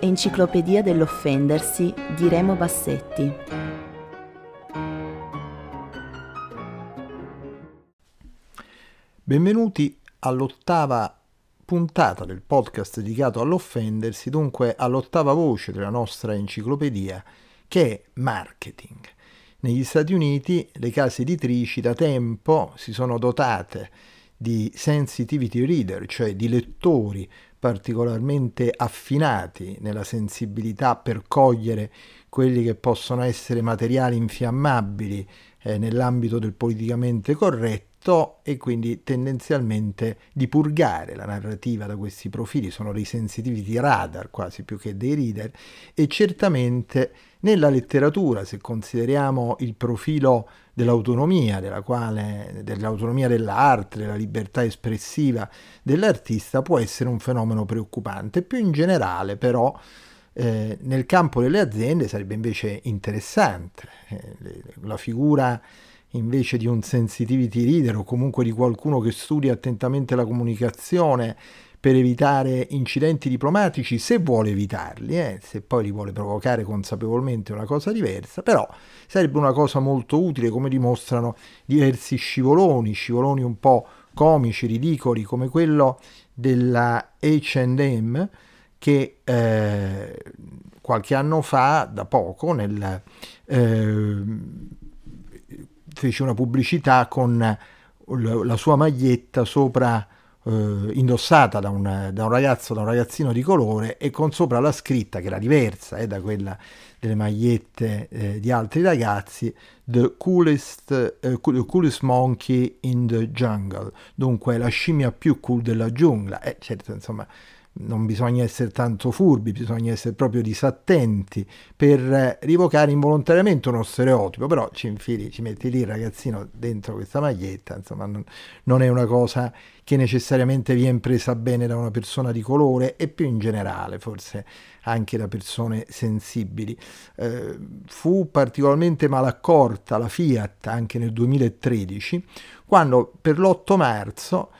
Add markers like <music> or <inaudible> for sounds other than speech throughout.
Enciclopedia dell'offendersi di Remo Bassetti. Benvenuti all'ottava puntata del podcast dedicato all'offendersi, dunque all'ottava voce della nostra enciclopedia, che è marketing. Negli Stati Uniti le case editrici da tempo si sono dotate di sensitivity reader, cioè di lettori particolarmente affinati nella sensibilità per cogliere quelli che possono essere materiali infiammabili eh, nell'ambito del politicamente corretto e quindi tendenzialmente di purgare la narrativa da questi profili, sono dei sensitivity radar quasi più che dei reader e certamente nella letteratura, se consideriamo il profilo dell'autonomia, della quale, dell'autonomia dell'arte, della libertà espressiva dell'artista, può essere un fenomeno preoccupante. Più in generale, però, eh, nel campo delle aziende sarebbe invece interessante eh, la figura invece di un sensitivity reader o comunque di qualcuno che studia attentamente la comunicazione per evitare incidenti diplomatici, se vuole evitarli, eh, se poi li vuole provocare consapevolmente è una cosa diversa, però sarebbe una cosa molto utile come dimostrano diversi scivoloni, scivoloni un po' comici, ridicoli, come quello della HM che eh, qualche anno fa, da poco, nel, eh, fece una pubblicità con la sua maglietta sopra eh, indossata da un, da un, ragazzo, da un ragazzino di colore e con sopra la scritta che era diversa eh, da quella delle magliette eh, di altri ragazzi, The coolest, eh, coolest Monkey in the Jungle, dunque la scimmia più cool della giungla. Eh, certo, insomma, non bisogna essere tanto furbi, bisogna essere proprio disattenti per rivocare involontariamente uno stereotipo, però ci infili, ci metti lì il ragazzino dentro questa maglietta, insomma non, non è una cosa che necessariamente viene presa bene da una persona di colore e più in generale forse anche da persone sensibili. Eh, fu particolarmente malaccorta la Fiat anche nel 2013 quando per l'8 marzo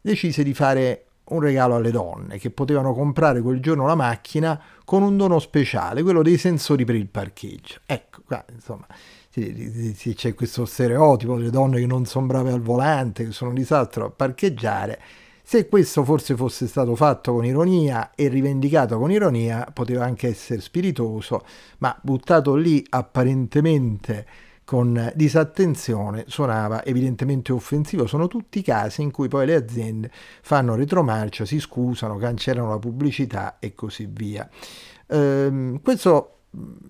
decise di fare un regalo alle donne che potevano comprare quel giorno la macchina con un dono speciale, quello dei sensori per il parcheggio. Ecco, qua insomma c'è questo stereotipo delle donne che non sono brave al volante, che sono un disastro a parcheggiare. Se questo forse fosse stato fatto con ironia e rivendicato con ironia, poteva anche essere spiritoso, ma buttato lì apparentemente con disattenzione suonava evidentemente offensivo. Sono tutti casi in cui poi le aziende fanno retromarcia, si scusano, cancellano la pubblicità e così via. Ehm, questo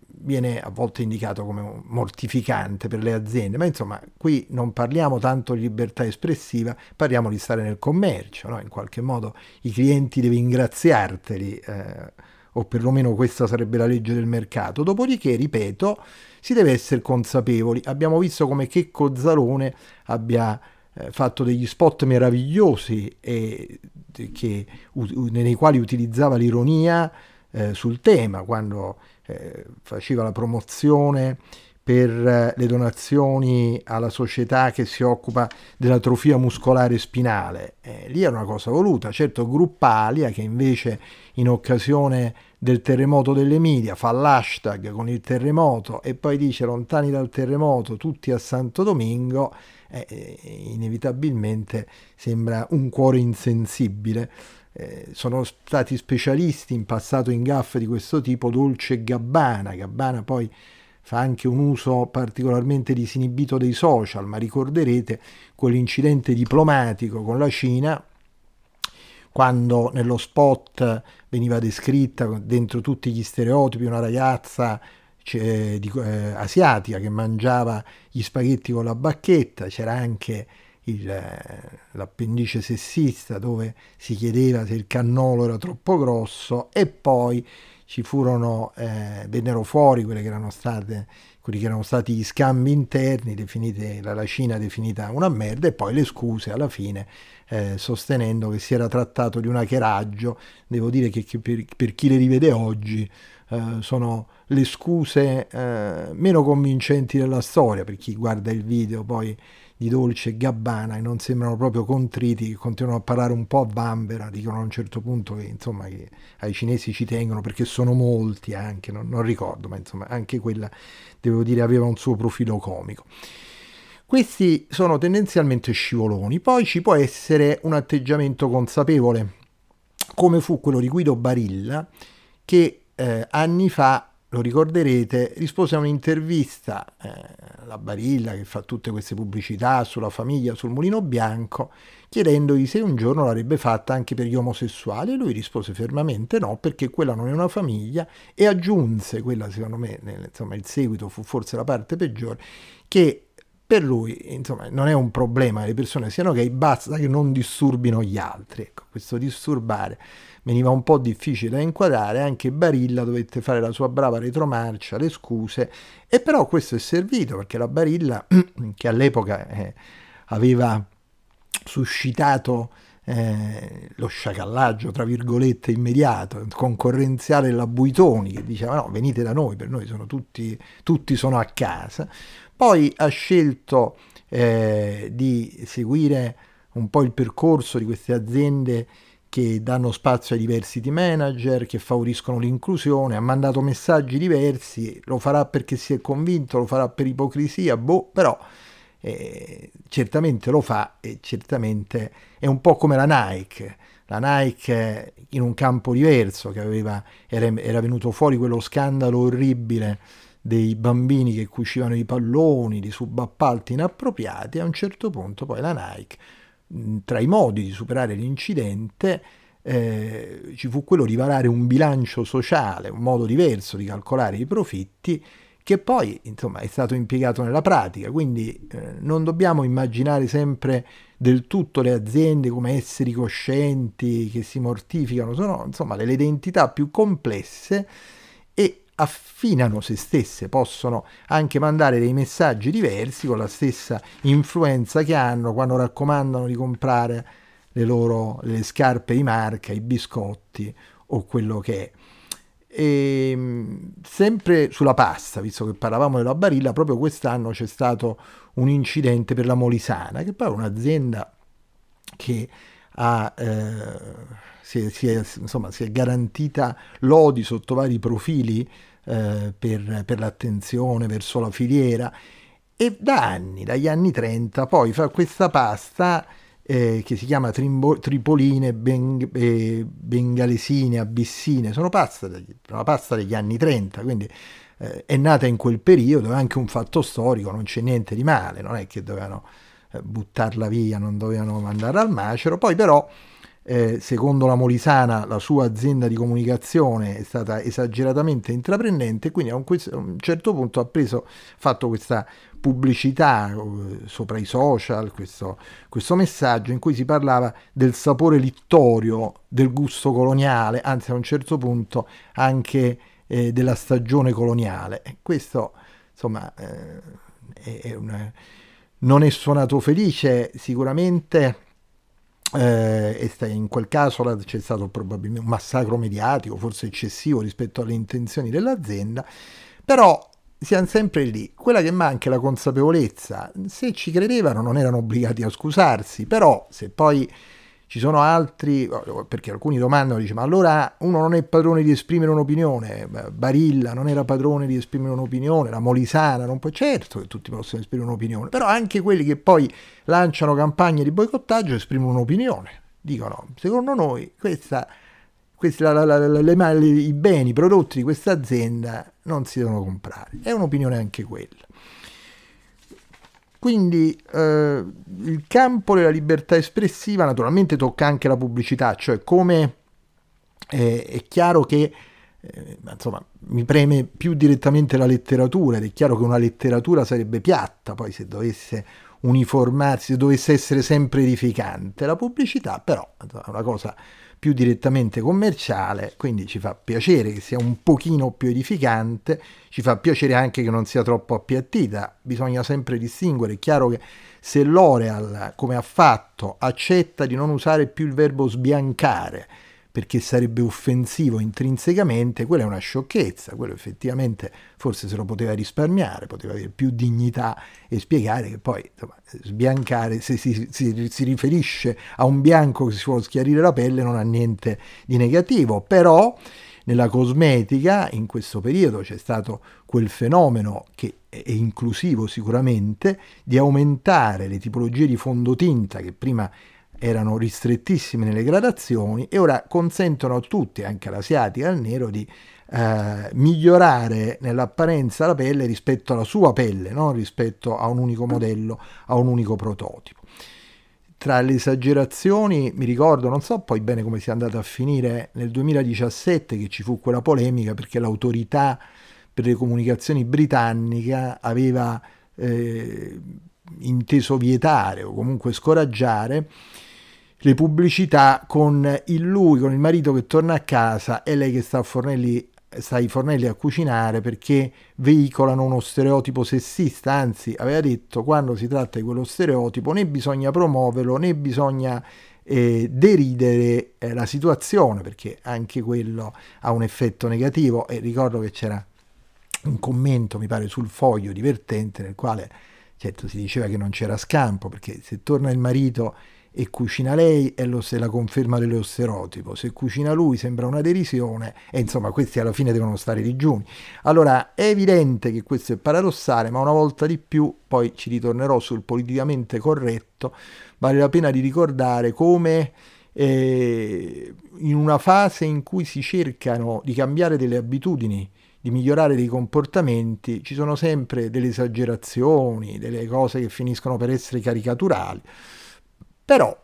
viene a volte indicato come mortificante per le aziende, ma insomma qui non parliamo tanto di libertà espressiva, parliamo di stare nel commercio, no? in qualche modo i clienti devi ingraziarteli. Eh, o perlomeno questa sarebbe la legge del mercato. Dopodiché, ripeto, si deve essere consapevoli. Abbiamo visto come Checco Zalone abbia eh, fatto degli spot meravigliosi e, che, u, nei quali utilizzava l'ironia eh, sul tema, quando eh, faceva la promozione per eh, le donazioni alla società che si occupa dell'atrofia muscolare spinale. Eh, lì era una cosa voluta. Certo, Gruppalia, che invece in occasione del terremoto dell'Emilia fa l'hashtag con il terremoto e poi dice lontani dal terremoto tutti a Santo Domingo, eh, eh inevitabilmente sembra un cuore insensibile. Eh, sono stati specialisti in passato in gaffe di questo tipo, Dolce Gabbana. Gabbana poi fa anche un uso particolarmente disinibito dei social, ma ricorderete quell'incidente diplomatico con la Cina quando nello spot veniva descritta dentro tutti gli stereotipi una ragazza cioè, di, eh, asiatica che mangiava gli spaghetti con la bacchetta, c'era anche il, eh, l'appendice sessista dove si chiedeva se il cannolo era troppo grosso e poi ci furono, eh, vennero fuori quelle che erano state quelli che erano stati gli scambi interni, definite, la Cina definita una merda, e poi le scuse alla fine, eh, sostenendo che si era trattato di un hackeraggio. Devo dire che, che per, per, chi le rivede oggi eh, sono le scuse eh, meno convincenti della storia, per chi guarda il video poi di Dolce e Gabbana che non sembrano proprio contriti, che continuano a parlare un po' a bambera, dicono a un certo punto che insomma che ai cinesi ci tengono perché sono molti anche, non, non ricordo, ma insomma anche quella devo dire aveva un suo profilo comico. Questi sono tendenzialmente scivoloni, poi ci può essere un atteggiamento consapevole, come fu quello di Guido Barilla, che eh, anni fa lo ricorderete, rispose a un'intervista, eh, la Barilla che fa tutte queste pubblicità sulla famiglia, sul mulino bianco, chiedendogli se un giorno l'avrebbe fatta anche per gli omosessuali. E lui rispose fermamente no perché quella non è una famiglia e aggiunse, quella secondo me, insomma il seguito fu forse la parte peggiore, che per lui insomma non è un problema che le persone siano gay, basta che non disturbino gli altri, ecco, questo disturbare veniva un po' difficile da inquadrare, anche Barilla dovette fare la sua brava retromarcia, le scuse, e però questo è servito perché la Barilla, <clears throat> che all'epoca eh, aveva suscitato eh, lo sciacallaggio, tra virgolette, immediato, concorrenziale della Buitoni, che diceva no, venite da noi, per noi sono tutti, tutti sono a casa, poi ha scelto eh, di seguire un po' il percorso di queste aziende che danno spazio ai diversity manager, che favoriscono l'inclusione, ha mandato messaggi diversi, lo farà perché si è convinto, lo farà per ipocrisia, boh, però eh, certamente lo fa e certamente è un po' come la Nike. La Nike in un campo diverso, che aveva, era, era venuto fuori quello scandalo orribile dei bambini che cucivano i palloni, di subappalti inappropriati, a un certo punto poi la Nike tra i modi di superare l'incidente eh, ci fu quello di varare un bilancio sociale, un modo diverso di calcolare i profitti che poi insomma è stato impiegato nella pratica, quindi eh, non dobbiamo immaginare sempre del tutto le aziende come esseri coscienti che si mortificano, sono insomma le identità più complesse e affinano se stesse, possono anche mandare dei messaggi diversi con la stessa influenza che hanno quando raccomandano di comprare le loro le scarpe di marca, i biscotti o quello che è. E, ehm, sempre sulla pasta, visto che parlavamo della Barilla, proprio quest'anno c'è stato un incidente per la Molisana, che poi è un'azienda che ha, eh, si, è, si, è, insomma, si, è, garantita lodi sotto vari profili eh, per, per l'attenzione verso la filiera. E da anni, dagli anni 30, poi fa questa pasta eh, che si chiama trimbo, tripoline, beng, eh, bengalesine, abissine, sono pasta, una pasta degli anni 30, quindi eh, è nata in quel periodo, è anche un fatto storico, non c'è niente di male, non è che dovevano buttarla via, non dovevano mandarla al macero, poi però eh, secondo la Molisana la sua azienda di comunicazione è stata esageratamente intraprendente, quindi a un, a un certo punto ha preso, fatto questa pubblicità uh, sopra i social, questo, questo, messaggio in cui si parlava del sapore littorio, del gusto coloniale, anzi a un certo punto anche eh, della stagione coloniale. Questo insomma eh, è, è una, non è suonato felice sicuramente eh, in quel caso c'è stato probabilmente un massacro mediatico, forse eccessivo rispetto alle intenzioni dell'azienda, però siamo sempre lì. Quella che manca è la consapevolezza. Se ci credevano non erano obbligati a scusarsi, però se poi ci sono altri, perché alcuni domandano, dice, ma allora uno non è padrone di esprimere un'opinione, Barilla non era padrone di esprimere un'opinione, la Molisana non può, certo che tutti possono esprimere un'opinione, però anche quelli che poi lanciano campagne di boicottaggio esprimono un'opinione, dicono, secondo noi questa, questa, la, la, la, i beni, i prodotti di questa azienda non si devono comprare, è un'opinione anche quella. Quindi eh, il campo della libertà espressiva naturalmente tocca anche la pubblicità, cioè come eh, è chiaro che eh, insomma, mi preme più direttamente la letteratura ed è chiaro che una letteratura sarebbe piatta poi se dovesse uniformarsi, se dovesse essere sempre edificante. La pubblicità però è una cosa più direttamente commerciale, quindi ci fa piacere che sia un pochino più edificante, ci fa piacere anche che non sia troppo appiattita, bisogna sempre distinguere, è chiaro che se L'Oreal, come ha fatto, accetta di non usare più il verbo sbiancare perché sarebbe offensivo intrinsecamente, quella è una sciocchezza, quello effettivamente forse se lo poteva risparmiare, poteva avere più dignità e spiegare che poi insomma, sbiancare, se si, si, si, riferisce a un bianco che si vuole schiarire la pelle non ha niente di negativo, però nella cosmetica in questo periodo c'è stato quel fenomeno che è inclusivo sicuramente di aumentare le tipologie di fondotinta che prima erano ristrettissime nelle gradazioni e ora consentono a tutti, anche all'asiatica, al nero, di eh, migliorare nell'apparenza la pelle rispetto alla sua pelle, non rispetto a un unico modello, a un unico prototipo. Tra le esagerazioni, mi ricordo, non so poi bene come sia andata a finire, nel 2017 che ci fu quella polemica perché l'autorità per le comunicazioni britannica aveva eh, inteso vietare o comunque scoraggiare le pubblicità con il lui, con il marito che torna a casa e lei che sta fornelli sta ai fornelli a cucinare perché veicolano uno stereotipo sessista, anzi aveva detto quando si tratta di quello stereotipo né bisogna promuoverlo né bisogna eh, deridere eh, la situazione perché anche quello ha un effetto negativo. E ricordo che c'era un commento mi pare sul foglio divertente nel quale certo si diceva che non c'era scampo perché se torna il marito e cucina lei è la conferma dello stereotipo, se cucina lui sembra una derisione e insomma questi alla fine devono stare digiuni. Allora è evidente che questo è paradossale, ma una volta di più, poi ci ritornerò sul politicamente corretto, vale la pena di ricordare come eh, in una fase in cui si cercano di cambiare delle abitudini, di migliorare dei comportamenti, ci sono sempre delle esagerazioni, delle cose che finiscono per essere caricaturali. Però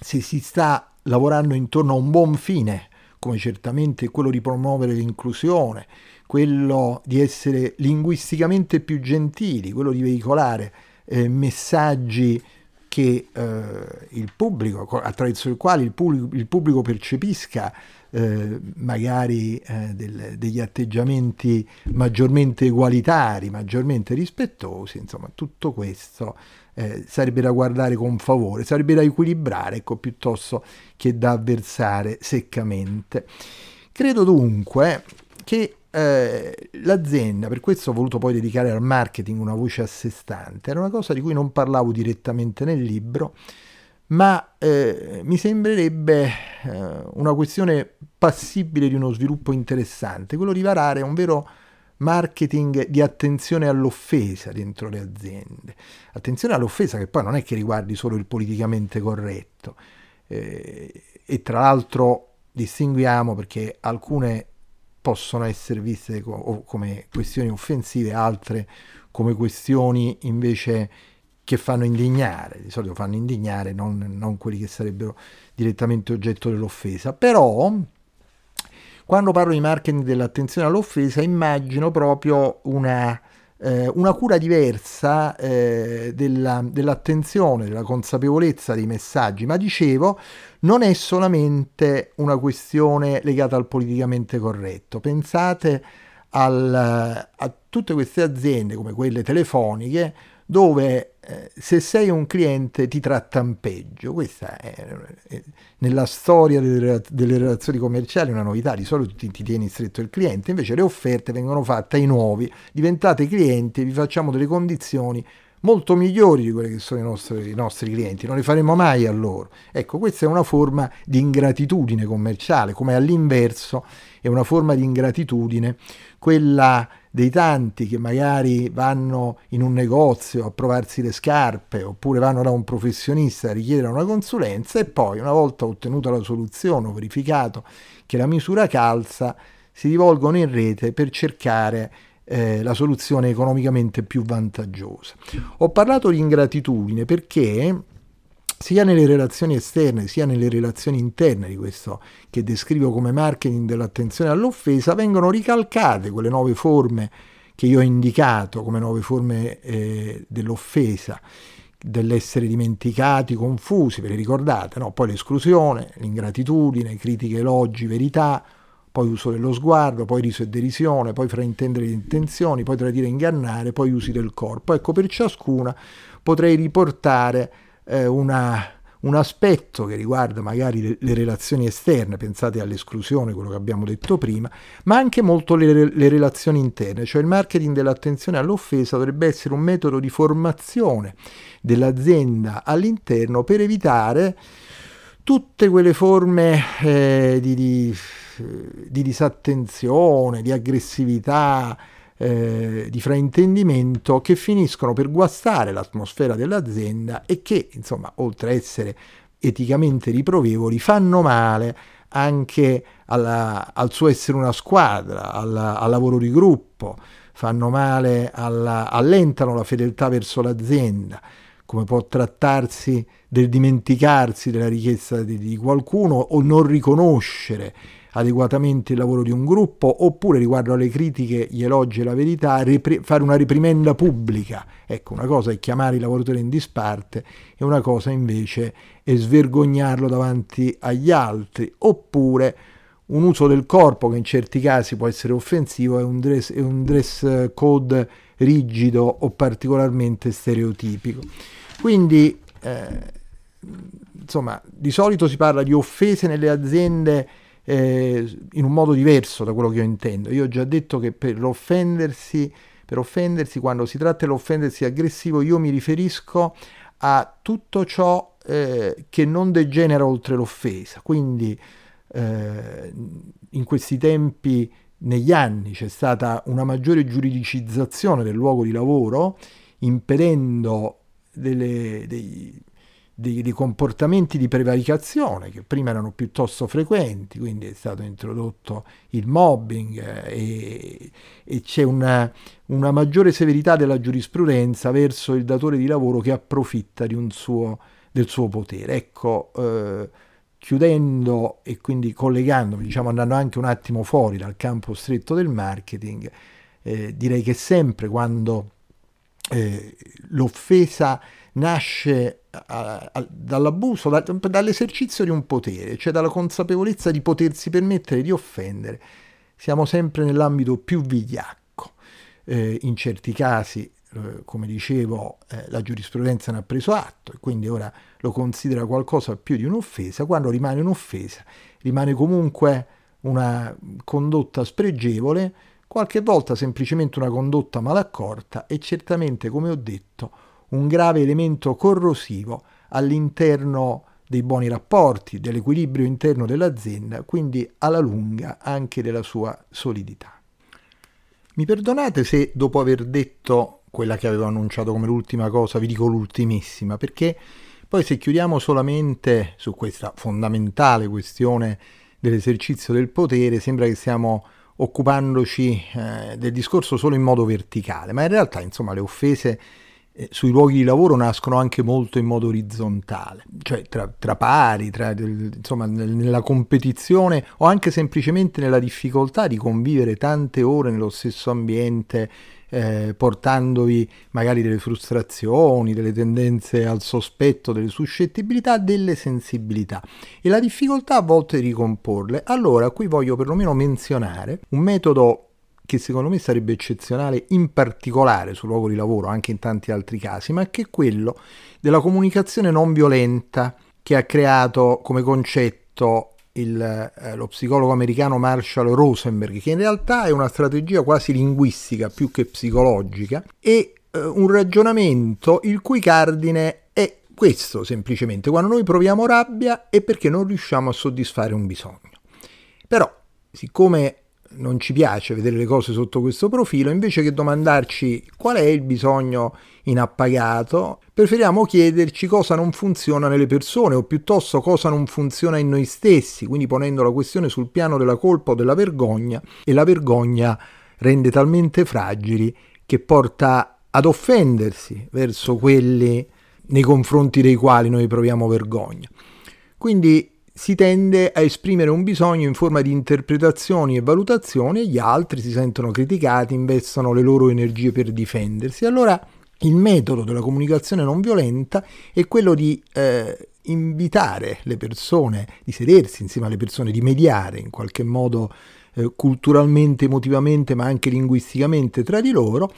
se si sta lavorando intorno a un buon fine, come certamente quello di promuovere l'inclusione, quello di essere linguisticamente più gentili, quello di veicolare eh, messaggi che eh, il pubblico, attraverso i quali il pubblico, il pubblico percepisca eh, magari eh, del, degli atteggiamenti maggiormente egualitari, maggiormente rispettosi, insomma tutto questo eh, sarebbe da guardare con favore, sarebbe da equilibrare, ecco, piuttosto che da avversare seccamente. Credo dunque che eh, l'azienda, per questo ho voluto poi dedicare al marketing una voce a sé stante, era una cosa di cui non parlavo direttamente nel libro, ma eh, mi sembrerebbe eh, una questione passibile di uno sviluppo interessante, quello di varare un vero marketing di attenzione all'offesa dentro le aziende. Attenzione all'offesa che poi non è che riguardi solo il politicamente corretto. Eh, e tra l'altro distinguiamo perché alcune possono essere viste co- come questioni offensive, altre come questioni invece che fanno indignare, di solito fanno indignare non, non quelli che sarebbero direttamente oggetto dell'offesa, però quando parlo di marketing dell'attenzione all'offesa immagino proprio una, eh, una cura diversa eh, della, dell'attenzione, della consapevolezza dei messaggi, ma dicevo non è solamente una questione legata al politicamente corretto. Pensate al, a tutte queste aziende come quelle telefoniche dove eh, se sei un cliente ti trattano peggio. Questa è, è nella storia delle, delle, relazioni commerciali una novità, di solito ti, ti, tieni stretto il cliente, invece le offerte vengono fatte ai nuovi, diventate clienti e vi facciamo delle condizioni molto migliori di quelle che sono i nostri, i nostri, clienti, non le faremo mai a loro. Ecco, questa è una forma di ingratitudine commerciale, come all'inverso è una forma di ingratitudine quella dei tanti che magari vanno in un negozio a provarsi le scarpe oppure vanno da un professionista a richiedere una consulenza e poi una volta ottenuta la soluzione o verificato che la misura calza si rivolgono in rete per cercare eh, la soluzione economicamente più vantaggiosa. Ho parlato di ingratitudine perché sia nelle relazioni esterne sia nelle relazioni interne di questo che descrivo come marketing dell'attenzione all'offesa vengono ricalcate quelle nuove forme che io ho indicato come nuove forme eh, dell'offesa dell'essere dimenticati, confusi, ve le ricordate, no? poi l'esclusione, l'ingratitudine, critiche, elogi, verità, poi uso dello sguardo, poi riso e derisione, poi fraintendere le intenzioni, poi tradire e ingannare, poi usi del corpo. Ecco, per ciascuna potrei riportare eh, una, un aspetto che riguarda magari le, le, relazioni esterne, pensate all'esclusione, quello che abbiamo detto prima, ma anche molto le, le, relazioni interne, cioè il marketing dell'attenzione all'offesa dovrebbe essere un metodo di formazione dell'azienda all'interno per evitare tutte quelle forme eh, di, di, di disattenzione, di aggressività, eh, di fraintendimento che finiscono per guastare l'atmosfera dell'azienda e che, insomma, oltre a essere eticamente riprovevoli, fanno male anche alla, al suo essere una squadra, alla, al lavoro di gruppo, fanno male, alla, allentano la fedeltà verso l'azienda, come può trattarsi del dimenticarsi della richiesta di, di qualcuno o non riconoscere adeguatamente il lavoro di un gruppo, oppure riguardo alle critiche, gli elogi e la verità, repri- fare una reprimenda pubblica. Ecco, una cosa è chiamare il lavoratore in disparte e una cosa invece è svergognarlo davanti agli altri, oppure un uso del corpo che in certi casi può essere offensivo è un dress, è un dress code rigido o particolarmente stereotipico. Quindi, eh, insomma, di solito si parla di offese nelle aziende eh, in un modo diverso da quello che io intendo. Io ho già detto che per l'offendersi, per offendersi, quando si tratta dell'offendersi aggressivo, io mi riferisco a tutto ciò eh, che non degenera oltre l'offesa. Quindi eh, in questi tempi, negli anni, c'è stata una maggiore giuridicizzazione del luogo di lavoro, impedendo delle, dei, di, di, comportamenti di prevaricazione che prima erano piuttosto frequenti, quindi è stato introdotto il mobbing eh, e, e, c'è una, una, maggiore severità della giurisprudenza verso il datore di lavoro che approfitta suo, del suo potere. Ecco, eh, chiudendo e quindi collegandomi, diciamo andando anche un attimo fuori dal campo stretto del marketing, eh, direi che sempre quando eh, l'offesa nasce a, a, dall'abuso, da, dall'esercizio di un potere, cioè dalla consapevolezza di potersi permettere di offendere. Siamo sempre nell'ambito più vigliacco. Eh, in certi casi, eh, come dicevo, eh, la giurisprudenza ne ha preso atto e quindi ora lo considera qualcosa più di un'offesa. Quando rimane un'offesa, rimane comunque una condotta spregevole, qualche volta semplicemente una condotta malaccorta e certamente, come ho detto, un grave elemento corrosivo all'interno dei buoni rapporti, dell'equilibrio interno dell'azienda, quindi alla lunga anche della sua solidità. Mi perdonate se dopo aver detto quella che avevo annunciato come l'ultima cosa vi dico l'ultimissima, perché poi se chiudiamo solamente su questa fondamentale questione dell'esercizio del potere, sembra che stiamo occupandoci eh, del discorso solo in modo verticale, ma in realtà insomma le offese eh, sui luoghi di lavoro nascono anche molto in modo orizzontale, cioè tra, tra pari, tra, insomma nella competizione o anche semplicemente nella difficoltà di convivere tante ore nello stesso ambiente, eh, portandovi magari delle frustrazioni, delle tendenze al sospetto, delle suscettibilità, delle sensibilità e la difficoltà a volte di ricomporle. Allora qui voglio perlomeno menzionare un metodo che secondo me sarebbe eccezionale in particolare sul luogo di lavoro, anche in tanti altri casi, ma che è quello della comunicazione non violenta che ha creato come concetto il, eh, lo psicologo americano Marshall Rosenberg, che in realtà è una strategia quasi linguistica più che psicologica e eh, un ragionamento il cui cardine è questo semplicemente, quando noi proviamo rabbia è perché non riusciamo a soddisfare un bisogno. Però, siccome non ci piace vedere le cose sotto questo profilo, invece che domandarci qual è il bisogno inappagato, preferiamo chiederci cosa non funziona nelle persone o piuttosto cosa non funziona in noi stessi, quindi ponendo la questione sul piano della colpa o della vergogna e la vergogna rende talmente fragili che porta ad offendersi verso quelli nei confronti dei quali noi proviamo vergogna. Quindi si tende a esprimere un bisogno in forma di interpretazioni e valutazioni e gli altri si sentono criticati, investono le loro energie per difendersi. Allora il metodo della comunicazione non violenta è quello di eh, invitare le persone, di sedersi insieme alle persone, di mediare in qualche modo eh, culturalmente, emotivamente, ma anche linguisticamente tra di loro,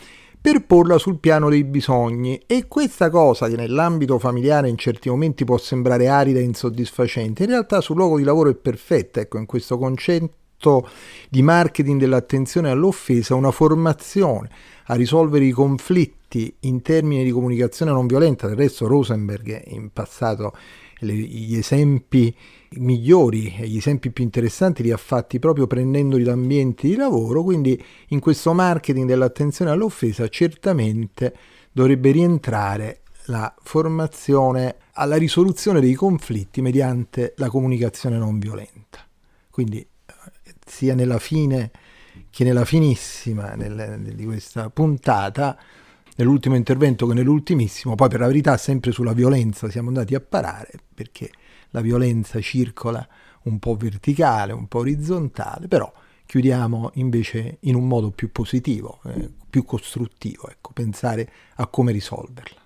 per porla sul piano dei bisogni. E questa cosa che nell'ambito familiare in certi momenti può sembrare arida e insoddisfacente, in realtà sul luogo di lavoro è perfetta, ecco, in questo concetto di marketing dell'attenzione all'offesa, una formazione a risolvere i conflitti in termini di comunicazione non violenta, del resto Rosenberg in passato gli esempi migliori e gli esempi più interessanti li ha fatti proprio prendendoli da ambienti di lavoro, quindi in questo marketing dell'attenzione all'offesa certamente dovrebbe rientrare la formazione alla risoluzione dei conflitti mediante la comunicazione non violenta. Quindi eh, sia nella fine che nella finissima nel, di questa puntata, nell'ultimo intervento che nell'ultimissimo, poi per la verità sempre sulla violenza siamo andati a parare perché la violenza circola un po' verticale, un po' orizzontale, però chiudiamo invece in un modo più positivo, eh, più costruttivo, ecco, pensare a come risolverla.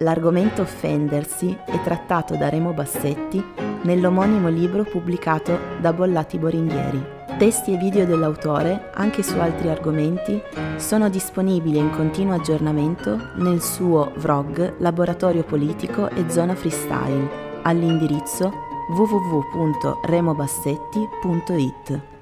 L'argomento offendersi è trattato da Remo Bassetti nell'omonimo libro pubblicato da Bollati Boringhieri. Testi e video dell'autore, anche su altri argomenti, sono disponibili in continuo aggiornamento nel suo vlog Laboratorio Politico e Zona Freestyle all'indirizzo www.remobassetti.it.